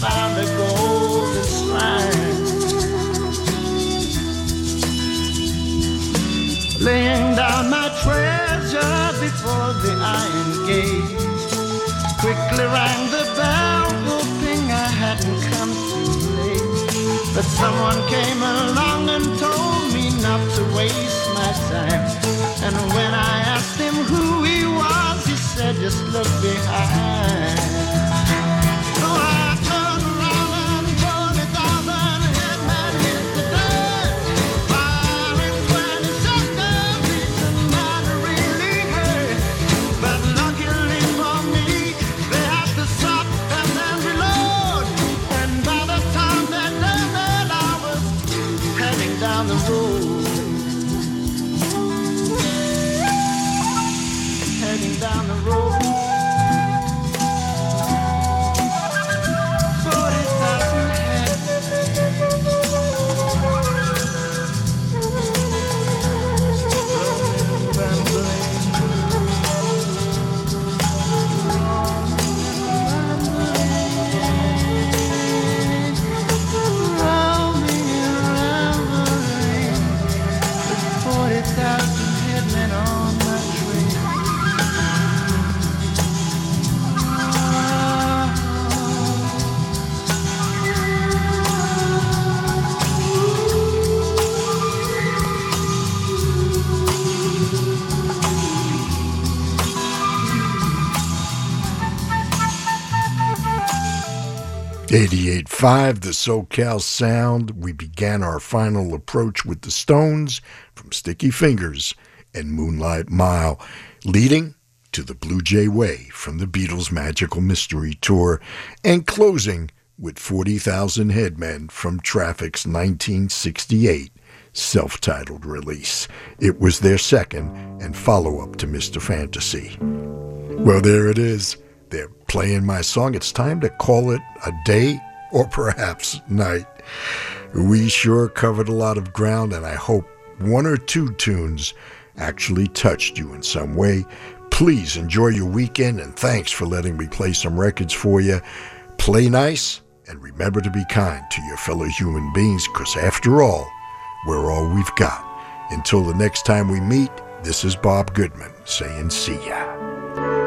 Found a golden shrine. Laying down my treasure for the iron gate. Quickly rang the bell, hoping I hadn't come too late. But someone came along and told me not to waste my time. And when I asked him who he was, he said, just look behind. 88.5, the SoCal Sound. We began our final approach with the Stones from Sticky Fingers and Moonlight Mile, leading to the Blue Jay Way from the Beatles' Magical Mystery Tour, and closing with 40,000 Headmen from Traffic's 1968 self titled release. It was their second and follow up to Mr. Fantasy. Well, there it is. They're playing my song. It's time to call it a day or perhaps night. We sure covered a lot of ground, and I hope one or two tunes actually touched you in some way. Please enjoy your weekend, and thanks for letting me play some records for you. Play nice, and remember to be kind to your fellow human beings, because after all, we're all we've got. Until the next time we meet, this is Bob Goodman saying see ya.